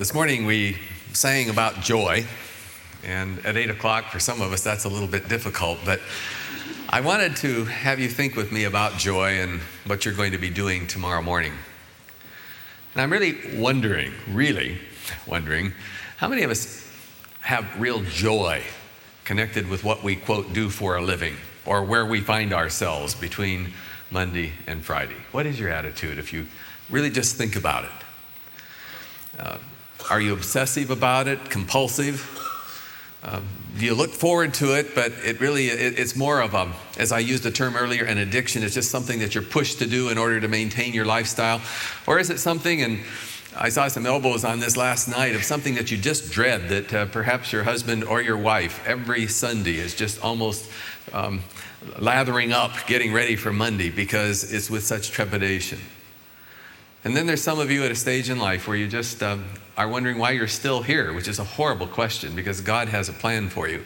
This morning we sang about joy, and at 8 o'clock, for some of us, that's a little bit difficult, but I wanted to have you think with me about joy and what you're going to be doing tomorrow morning. And I'm really wondering, really wondering, how many of us have real joy connected with what we, quote, do for a living or where we find ourselves between Monday and Friday? What is your attitude if you really just think about it? Uh, are you obsessive about it, compulsive? Um, do you look forward to it, but it really, it, it's more of a, as I used the term earlier, an addiction. It's just something that you're pushed to do in order to maintain your lifestyle. Or is it something, and I saw some elbows on this last night, of something that you just dread that uh, perhaps your husband or your wife every Sunday is just almost um, lathering up, getting ready for Monday because it's with such trepidation. And then there's some of you at a stage in life where you just um, are wondering why you're still here, which is a horrible question because God has a plan for you.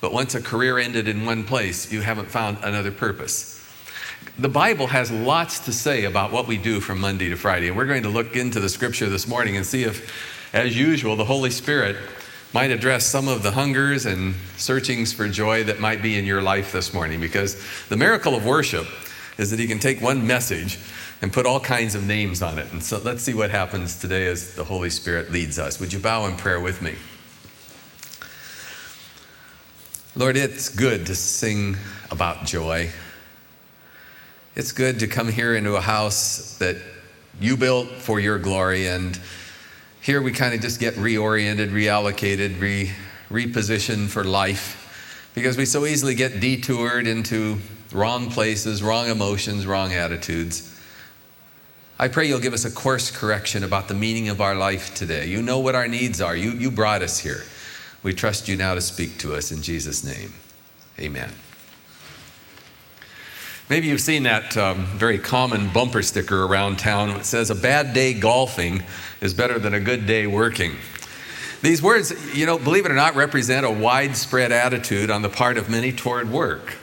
But once a career ended in one place, you haven't found another purpose. The Bible has lots to say about what we do from Monday to Friday. And we're going to look into the scripture this morning and see if, as usual, the Holy Spirit might address some of the hungers and searchings for joy that might be in your life this morning. Because the miracle of worship is that He can take one message and put all kinds of names on it. And so let's see what happens today as the Holy Spirit leads us. Would you bow in prayer with me? Lord, it's good to sing about joy. It's good to come here into a house that you built for your glory. And here we kind of just get reoriented, reallocated, re- repositioned for life because we so easily get detoured into wrong places, wrong emotions, wrong attitudes. I pray you'll give us a course correction about the meaning of our life today. You know what our needs are. You, you brought us here. We trust you now to speak to us in Jesus' name. Amen. Maybe you've seen that um, very common bumper sticker around town that says, A bad day golfing is better than a good day working. These words, you know, believe it or not, represent a widespread attitude on the part of many toward work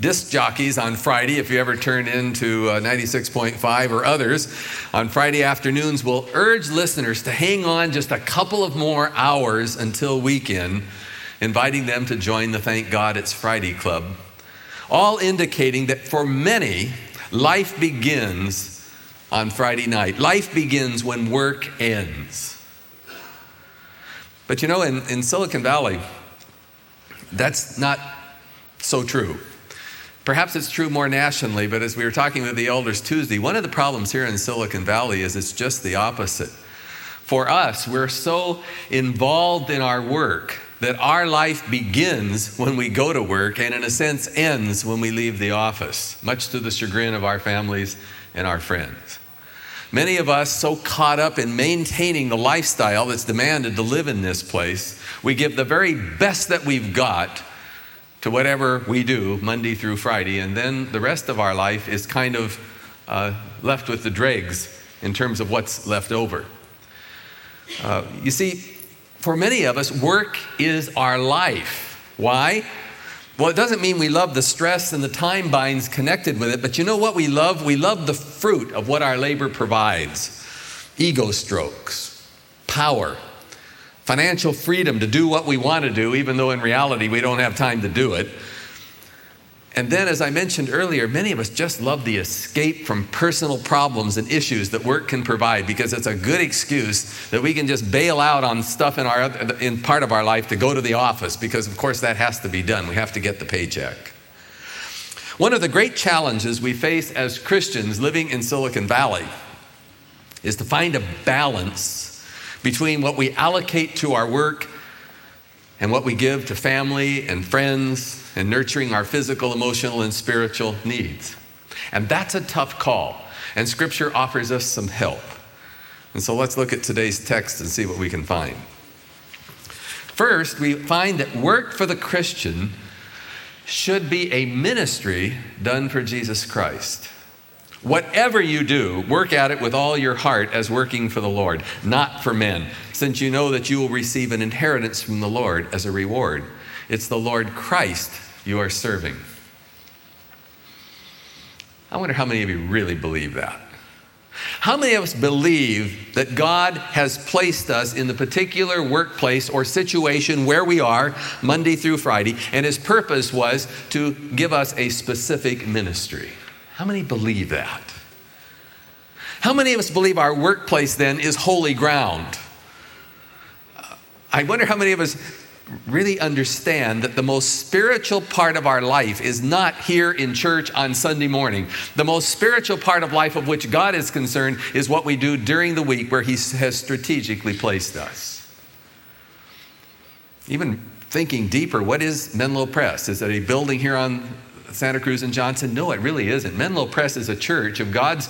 disc jockeys on Friday, if you ever turn into uh, 96.5 or others, on Friday afternoons will urge listeners to hang on just a couple of more hours until weekend, inviting them to join the Thank God It's Friday Club, all indicating that for many, life begins on Friday night. Life begins when work ends. But you know, in, in Silicon Valley, that's not so true. Perhaps it's true more nationally, but as we were talking with the elders Tuesday, one of the problems here in Silicon Valley is it's just the opposite. For us, we're so involved in our work that our life begins when we go to work and, in a sense, ends when we leave the office, much to the chagrin of our families and our friends. Many of us, so caught up in maintaining the lifestyle that's demanded to live in this place, we give the very best that we've got to whatever we do Monday through Friday, and then the rest of our life is kind of uh, left with the dregs in terms of what's left over. Uh, you see, for many of us, work is our life. Why? Well, it doesn't mean we love the stress and the time binds connected with it, but you know what we love? We love the fruit of what our labor provides ego strokes, power, financial freedom to do what we want to do, even though in reality we don't have time to do it. And then, as I mentioned earlier, many of us just love the escape from personal problems and issues that work can provide because it's a good excuse that we can just bail out on stuff in, our, in part of our life to go to the office because, of course, that has to be done. We have to get the paycheck. One of the great challenges we face as Christians living in Silicon Valley is to find a balance between what we allocate to our work and what we give to family and friends and nurturing our physical, emotional, and spiritual needs. And that's a tough call. And Scripture offers us some help. And so let's look at today's text and see what we can find. First, we find that work for the Christian should be a ministry done for Jesus Christ. Whatever you do, work at it with all your heart as working for the Lord, not for men, since you know that you will receive an inheritance from the Lord as a reward. It's the Lord Christ you are serving. I wonder how many of you really believe that. How many of us believe that God has placed us in the particular workplace or situation where we are Monday through Friday, and His purpose was to give us a specific ministry? How many believe that? How many of us believe our workplace then is holy ground? I wonder how many of us really understand that the most spiritual part of our life is not here in church on Sunday morning. The most spiritual part of life of which God is concerned is what we do during the week where He has strategically placed us. Even thinking deeper, what is Menlo Pres? Is it a building here on Santa Cruz and Johnson? No, it really isn't. Menlo Pres is a church of God's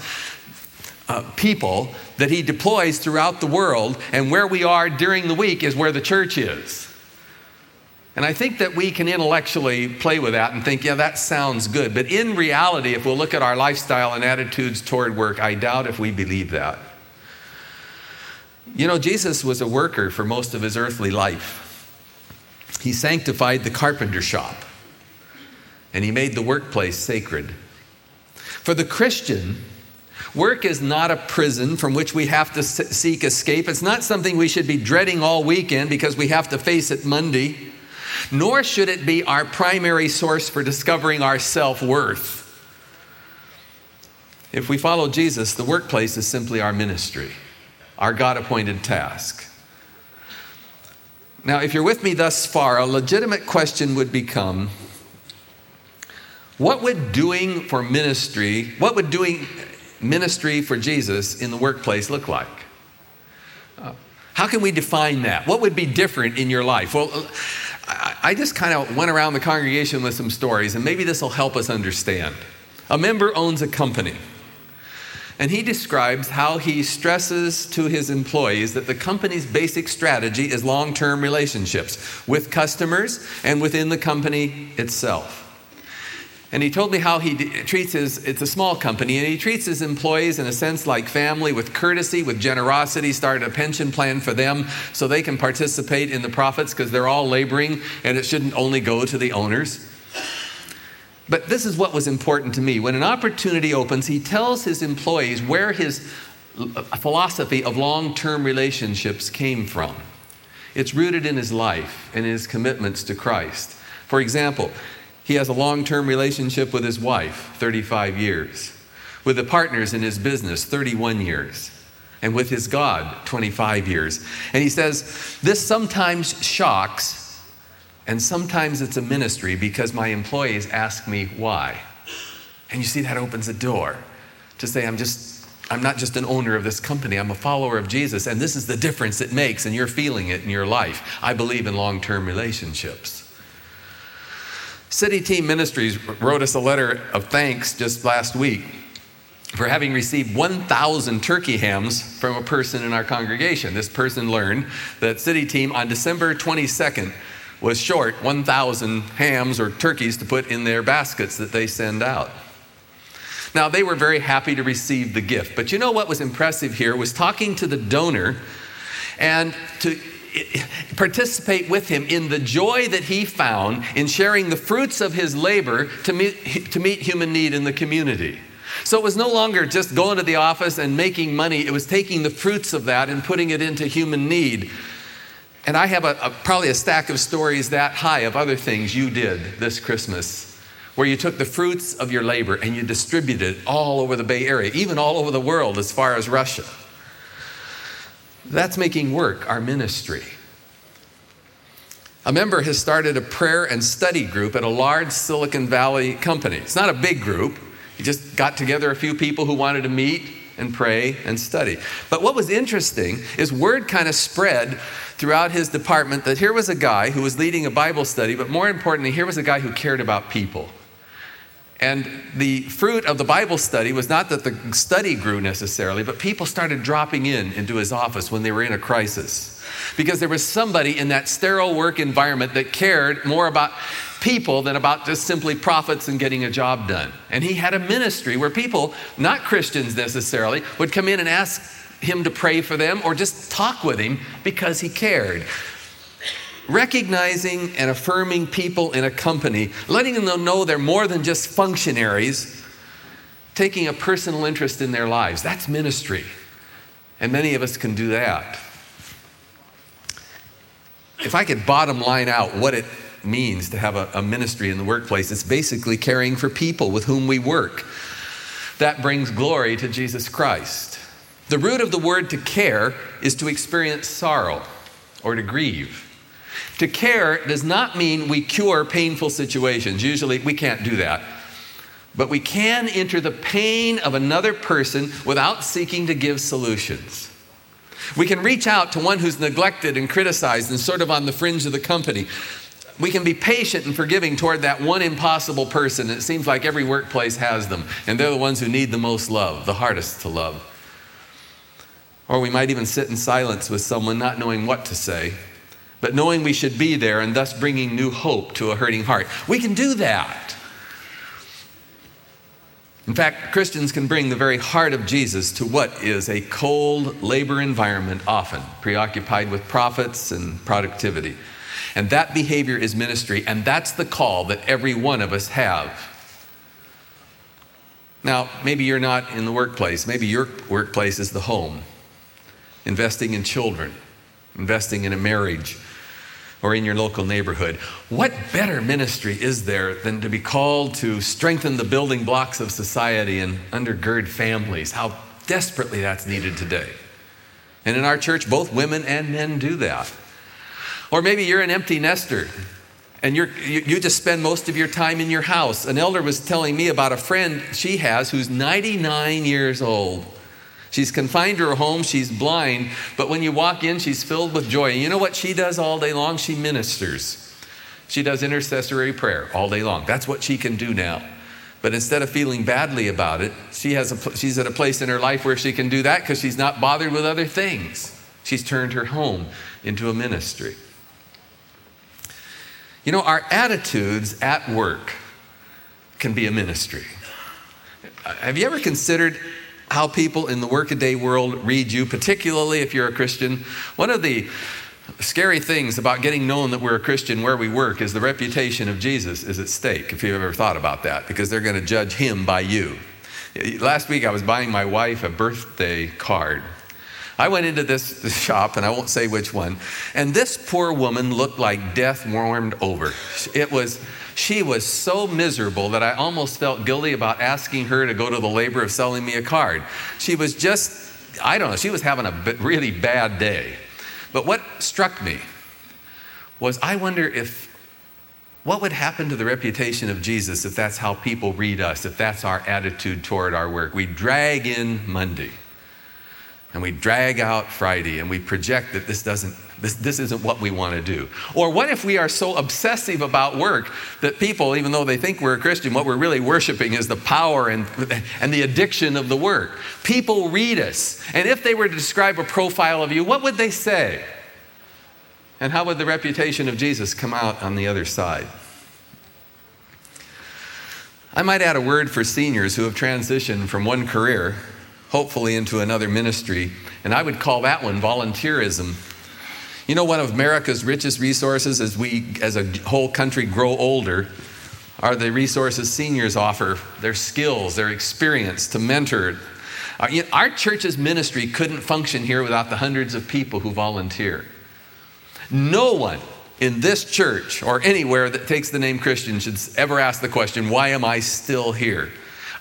uh, people that He deploys throughout the world, and where we are during the week is where the church is. And I think that we can intellectually play with that and think, yeah, that sounds good. But in reality, if we'll look at our lifestyle and attitudes toward work, I doubt if we believe that. You know, Jesus was a worker for most of his earthly life. He sanctified the carpenter shop and he made the workplace sacred. For the Christian, Work is not a prison from which we have to seek escape. It's not something we should be dreading all weekend because we have to face it Monday nor should it be our primary source for discovering our self worth. If we follow Jesus, the workplace is simply our ministry, our God appointed task. Now, if you're with me thus far, a legitimate question would become what would doing for ministry, what would doing ministry for Jesus in the workplace look like? How can we define that? What would be different in your life? Well, I just kind of went around the congregation with some stories, and maybe this will help us understand. A member owns a company, and he describes how he stresses to his employees that the company's basic strategy is long term relationships with customers and within the company itself. And he told me how he treats his, it's a small company, and he treats his employees in a sense like family with courtesy, with generosity, started a pension plan for them so they can participate in the profits because they're all laboring and it shouldn't only go to the owners. But this is what was important to me. When an opportunity opens, he tells his employees where his philosophy of long term relationships came from. It's rooted in his life and his commitments to Christ. For example, he has a long term relationship with his wife, 35 years, with the partners in his business, 31 years, and with his God, 25 years. And he says, This sometimes shocks, and sometimes it's a ministry because my employees ask me why. And you see, that opens a door to say, I'm just I'm not just an owner of this company, I'm a follower of Jesus, and this is the difference it makes, and you're feeling it in your life. I believe in long term relationships. City Team Ministries wrote us a letter of thanks just last week for having received 1,000 turkey hams from a person in our congregation. This person learned that City Team on December 22nd was short 1,000 hams or turkeys to put in their baskets that they send out. Now, they were very happy to receive the gift, but you know what was impressive here was talking to the donor and to participate with him in the joy that he found in sharing the fruits of his labor to meet, to meet human need in the community. So it was no longer just going to the office and making money, it was taking the fruits of that and putting it into human need. And I have a, a, probably a stack of stories that high of other things you did this Christmas where you took the fruits of your labor and you distributed it all over the Bay Area, even all over the world as far as Russia. That's making work our ministry. A member has started a prayer and study group at a large Silicon Valley company. It's not a big group, he just got together a few people who wanted to meet and pray and study. But what was interesting is word kind of spread throughout his department that here was a guy who was leading a Bible study, but more importantly, here was a guy who cared about people. And the fruit of the Bible study was not that the study grew necessarily, but people started dropping in into his office when they were in a crisis. Because there was somebody in that sterile work environment that cared more about people than about just simply profits and getting a job done. And he had a ministry where people, not Christians necessarily, would come in and ask him to pray for them or just talk with him because he cared recognizing and affirming people in a company, letting them know they're more than just functionaries, taking a personal interest in their lives. That's ministry. And many of us can do that. If I could bottom line out what it means to have a, a, ministry in the workplace, it's basically caring for people with whom we work. That brings glory to Jesus Christ. The root of the word to care is to experience sorrow or to grieve. To care does not mean we cure painful situations. Usually we can't do that. But we can enter the pain of another person without seeking to give solutions. We can reach out to one who's neglected and criticized and sort of on the fringe of the company. We can be patient and forgiving toward that one impossible person. It seems like every workplace has them, and they're the ones who need the most love, the hardest to love. Or we might even sit in silence with someone, not knowing what to say, but knowing we should be there and thus bringing new hope to a hurting heart. We can do that. In fact, Christians can bring the very heart of Jesus to what is a cold labor environment, often preoccupied with profits and productivity. And that behavior is ministry, and that's the call that every one of us have. Now, maybe you're not in the workplace, maybe your workplace is the home, investing in children, investing in a marriage or in your local neighborhood. What better ministry is there than to be called to strengthen the building blocks of society and undergird families? How desperately that's needed today. And in our church, both women and men do that. Or maybe you're an empty nester and you you just spend most of your time in your house. An elder was telling me about a friend she has who's 99 years old. She's confined to her home, she's blind, but when you walk in, she's filled with joy. And you know what she does all day long? She ministers. She does intercessory prayer all day long. That's what she can do now. But instead of feeling badly about it, she has a, she's at a place in her life where she can do that because she's not bothered with other things. She's turned her home into a ministry. You know, our attitudes at work can be a ministry. Have you ever considered how people in the workaday world read you, particularly if you're a Christian. One of the scary things about getting known that we're a Christian where we work is the reputation of Jesus is at stake, if you've ever thought about that, because they're going to judge him by you. Last week I was buying my wife a birthday card. I went into this, shop, and I won't say which one, and this poor woman looked like death warmed over. It was she was so miserable that I almost felt guilty about asking her to go to the labor of selling me a card. She was just, I don't know, she was having a really bad day. But what struck me was I wonder if what would happen to the reputation of Jesus if that's how people read us, if that's our attitude toward our work? We drag in Monday and we drag out Friday and we project that this doesn't this, this isn't what we want to do. Or what if we are so obsessive about work that people, even though they think we're a Christian, what we're really worshiping is the power and, and the addiction of the work? People read us. And if they were to describe a profile of you, what would they say? And how would the reputation of Jesus come out on the other side? I might add a word for seniors who have transitioned from one career, hopefully, into another ministry, and I would call that one volunteerism. You know, one of America's richest resources as we, as a whole country, grow older are the resources seniors offer their skills, their experience to mentor. Uh, our church's ministry couldn't function here without the hundreds of people who volunteer. No one in this church or anywhere that takes the name Christian should ever ask the question, Why am I still here?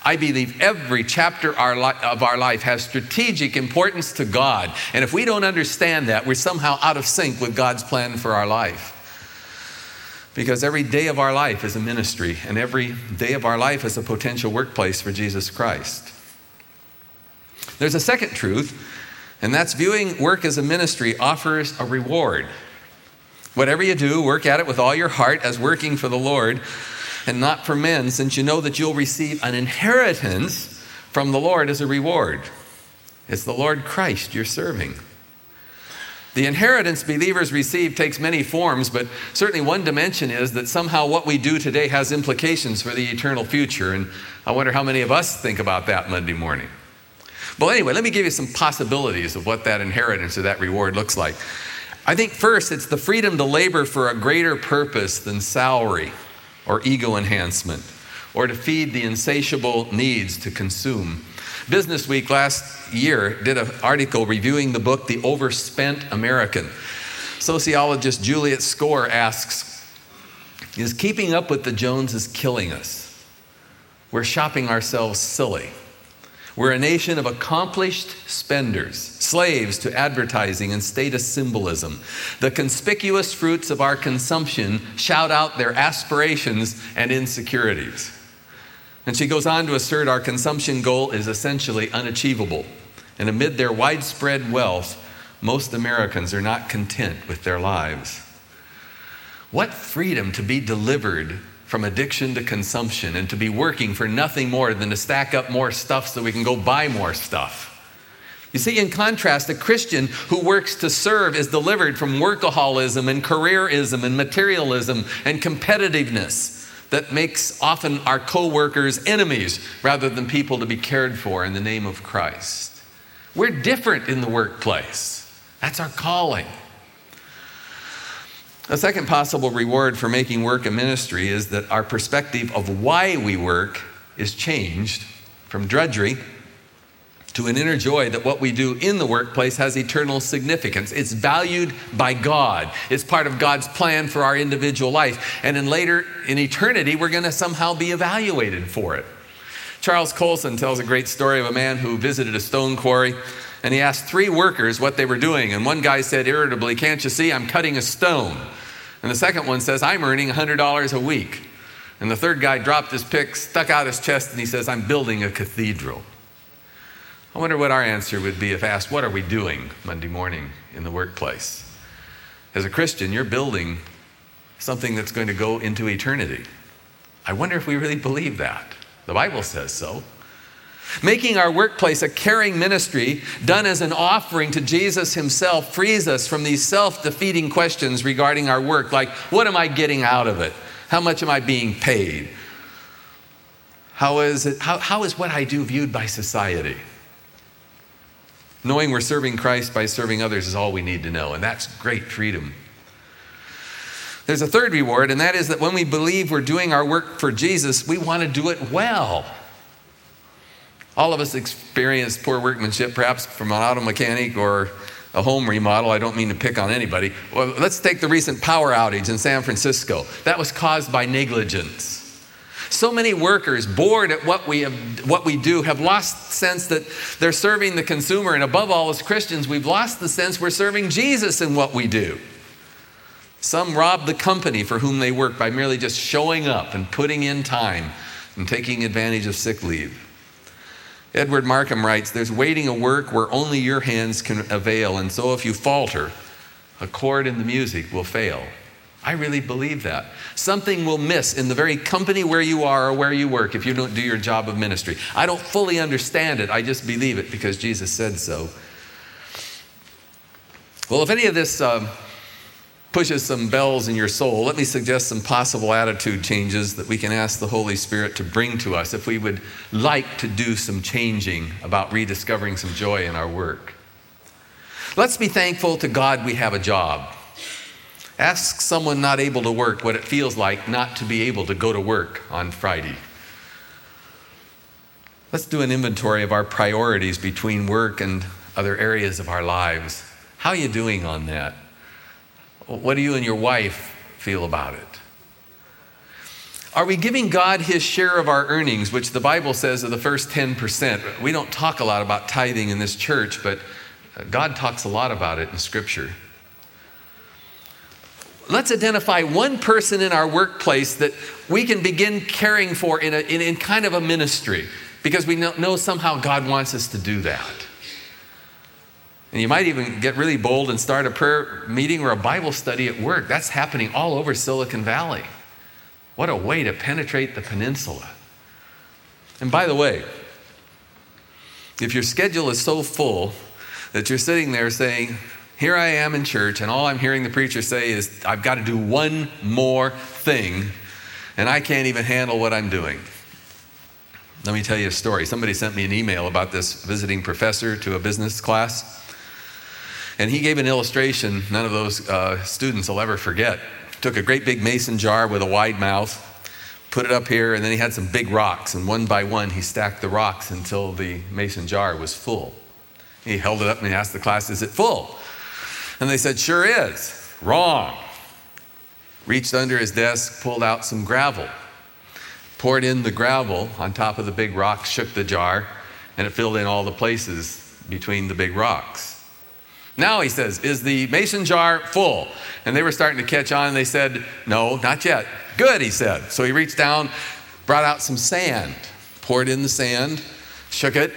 I believe every chapter of our life has strategic importance to God. And if we don't understand that, we're somehow out of sync with God's plan for our life. Because every day of our life is a ministry, and every day of our life is a potential workplace for Jesus Christ. There's a second truth, and that's viewing work as a ministry offers a reward. Whatever you do, work at it with all your heart as working for the Lord and not for men, since you know that you'll receive an inheritance from the Lord as a reward. It's the Lord Christ you're serving. The inheritance believers receive takes many forms, but certainly one dimension is that somehow what we do today has implications for the eternal future. And I wonder how many of us think about that Monday morning. But anyway, let me give you some possibilities of what that inheritance or that reward looks like. I think first, it's the freedom to labor for a greater purpose than salary or ego enhancement or to feed the insatiable needs to consume. Business Week last year did an article reviewing the book The Overspent American. Sociologist Juliet Schor asks Is keeping up with the Joneses killing us? We're shopping ourselves silly. We're a nation of accomplished spenders, slaves to advertising and status symbolism. The conspicuous fruits of our consumption shout out their aspirations and insecurities. And she goes on to assert our consumption goal is essentially unachievable. And amid their widespread wealth, most Americans are not content with their lives. What freedom to be delivered from addiction to consumption and to be working for nothing more than to stack up more stuff so we can go buy more stuff. You see, in contrast, a Christian who works to serve is delivered from workaholism and careerism and materialism and competitiveness that makes often our co-workers enemies rather than people to be cared for in the name of Christ. We're different in the workplace. That's our calling. A second possible reward for making work a ministry is that our perspective of why we work is changed from drudgery to an inner joy that what we do in the workplace has eternal significance. It's valued by God. It's part of God's plan for our individual life. And in later, in eternity, we're going to somehow be evaluated for it. Charles Colson tells a great story of a man who visited a stone quarry and he asked three workers what they were doing. And one guy said irritably, Can't you see I'm cutting a stone? And the second one says, I'm earning $100 a week. And the third guy dropped his pick, stuck out his chest, and he says, I'm building a cathedral. I wonder what our answer would be if asked, What are we doing Monday morning in the workplace? As a Christian, you're building something that's going to go into eternity. I wonder if we really believe that. The Bible says so. Making our workplace a caring ministry done as an offering to Jesus Himself frees us from these self defeating questions regarding our work, like, what am I getting out of it? How much am I being paid? How is, it, how, how is what I do viewed by society? Knowing we're serving Christ by serving others is all we need to know, and that's great freedom. There's a third reward, and that is that when we believe we're doing our work for Jesus, we want to do it well. All of us experience poor workmanship, perhaps from an auto mechanic or a home remodel. I don't mean to pick on anybody. Well, let's take the recent power outage in San Francisco. That was caused by negligence. So many workers, bored at what we, have, what we do, have lost sense that they're serving the consumer. And above all, as Christians, we've lost the sense we're serving Jesus in what we do. Some rob the company for whom they work by merely just showing up and putting in time and taking advantage of sick leave. Edward Markham writes There's waiting a work where only your hands can avail, and so if you falter, a chord in the music will fail. I really believe that. Something will miss in the very company where you are or where you work if you don't do your job of ministry. I don't fully understand it, I just believe it because Jesus said so. Well, if any of this um, pushes some bells in your soul, let me suggest some possible attitude changes that we can ask the Holy Spirit to bring to us if we would like to do some changing about rediscovering some joy in our work. Let's be thankful to God we have a job. Ask someone not able to work what it feels like not to be able to go to work on Friday. Let's do an inventory of our priorities between work and other areas of our lives. How are you doing on that? What do you and your wife feel about it? Are we giving God his share of our earnings, which the Bible says are the first 10%? We don't talk a lot about tithing in this church, but uh, God talks a lot about it in Scripture. Let's identify one person in our workplace that we can begin caring for in, a, in, in kind of a ministry because we know, know somehow God wants us to do that. And you might even get really bold and start a prayer meeting or a Bible study at work. That's happening all over Silicon Valley. What a way to penetrate the peninsula. And by the way, if your schedule is so full that you're sitting there saying, Here I am in church, and all I'm hearing the preacher say is, I've got to do one more thing, and I can't even handle what I'm doing. Let me tell you a story. Somebody sent me an email about this visiting professor to a business class. And he gave an illustration none of those uh, students will ever forget. Took a great big mason jar with a wide mouth, put it up here, and then he had some big rocks, and one by one he stacked the rocks until the mason jar was full. He held it up and he asked the class, Is it full? And they said, Sure is. Wrong. Reached under his desk, pulled out some gravel, poured in the gravel on top of the big rock, shook the jar, and it filled in all the places between the big rocks. Now he says, Is the mason jar full? And they were starting to catch on, and they said, No, not yet. Good, he said. So he reached down, brought out some sand, poured in the sand, shook it,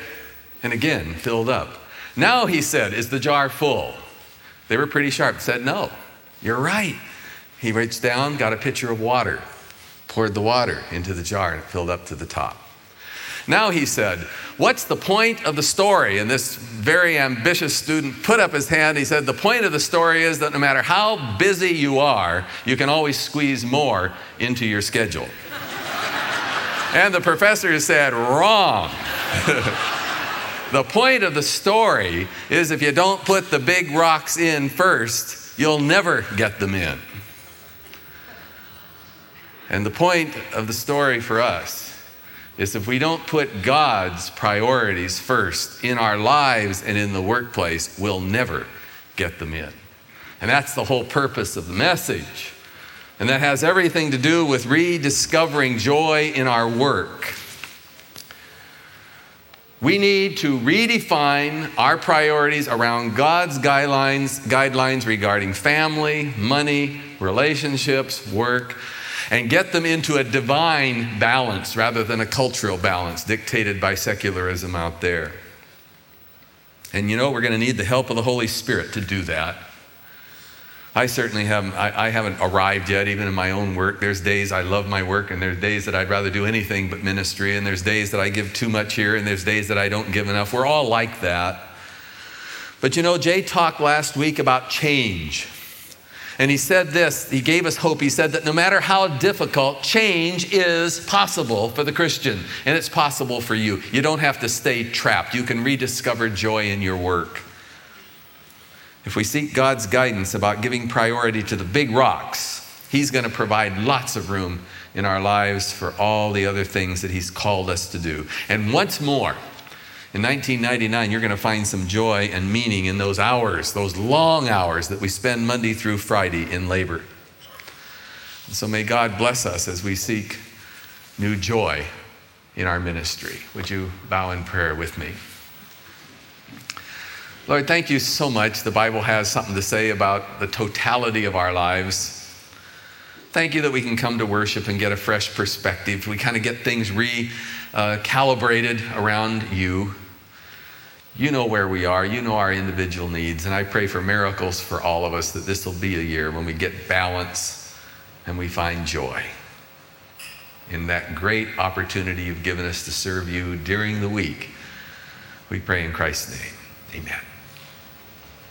and again filled up. Now he said, Is the jar full? They were pretty sharp, said, No, you're right. He reached down, got a pitcher of water, poured the water into the jar, and it filled up to the top. Now he said, What's the point of the story? And this very ambitious student put up his hand. He said, The point of the story is that no matter how busy you are, you can always squeeze more into your schedule. and the professor said, Wrong. the point of the story is if you don't put the big rocks in first, you'll never get them in. And the point of the story for us is if we don't put God's priorities first in our lives and in the workplace, we'll never get them in. And that's the whole purpose of the message. And that has everything to do with rediscovering joy in our work. We need to redefine our priorities around God's guidelines, guidelines regarding family, money, relationships, work and get them into a divine balance rather than a cultural balance dictated by secularism out there. And you know, we're going to need the help of the Holy Spirit to do that. I certainly haven't, I, I, haven't arrived yet, even in my own work. There's days I love my work, and there's days that I'd rather do anything but ministry, and there's days that I give too much here, and there's days that I don't give enough. We're all like that. But you know, Jay talked last week about change. And he said this, he gave us hope. He said that no matter how difficult, change is possible for the Christian, and it's possible for you. You don't have to stay trapped, you can rediscover joy in your work. If we seek God's guidance about giving priority to the big rocks, He's going to provide lots of room in our lives for all the other things that He's called us to do. And once more, in 1999, you're going to find some joy and meaning in those hours, those long hours that we spend Monday through Friday in labor. And so may God bless us as we seek new joy in our ministry. Would you bow in prayer with me? Lord, thank you so much. The Bible has something to say about the totality of our lives. Thank you that we can come to worship and get a fresh perspective. We kind of get things recalibrated uh, calibrated around you. You know where we are, you know our individual needs, and I pray for miracles for all of us that this will be a year when we get balance and we find joy in that great opportunity you've given us to serve you during the week. We pray in Christ's name. Amen.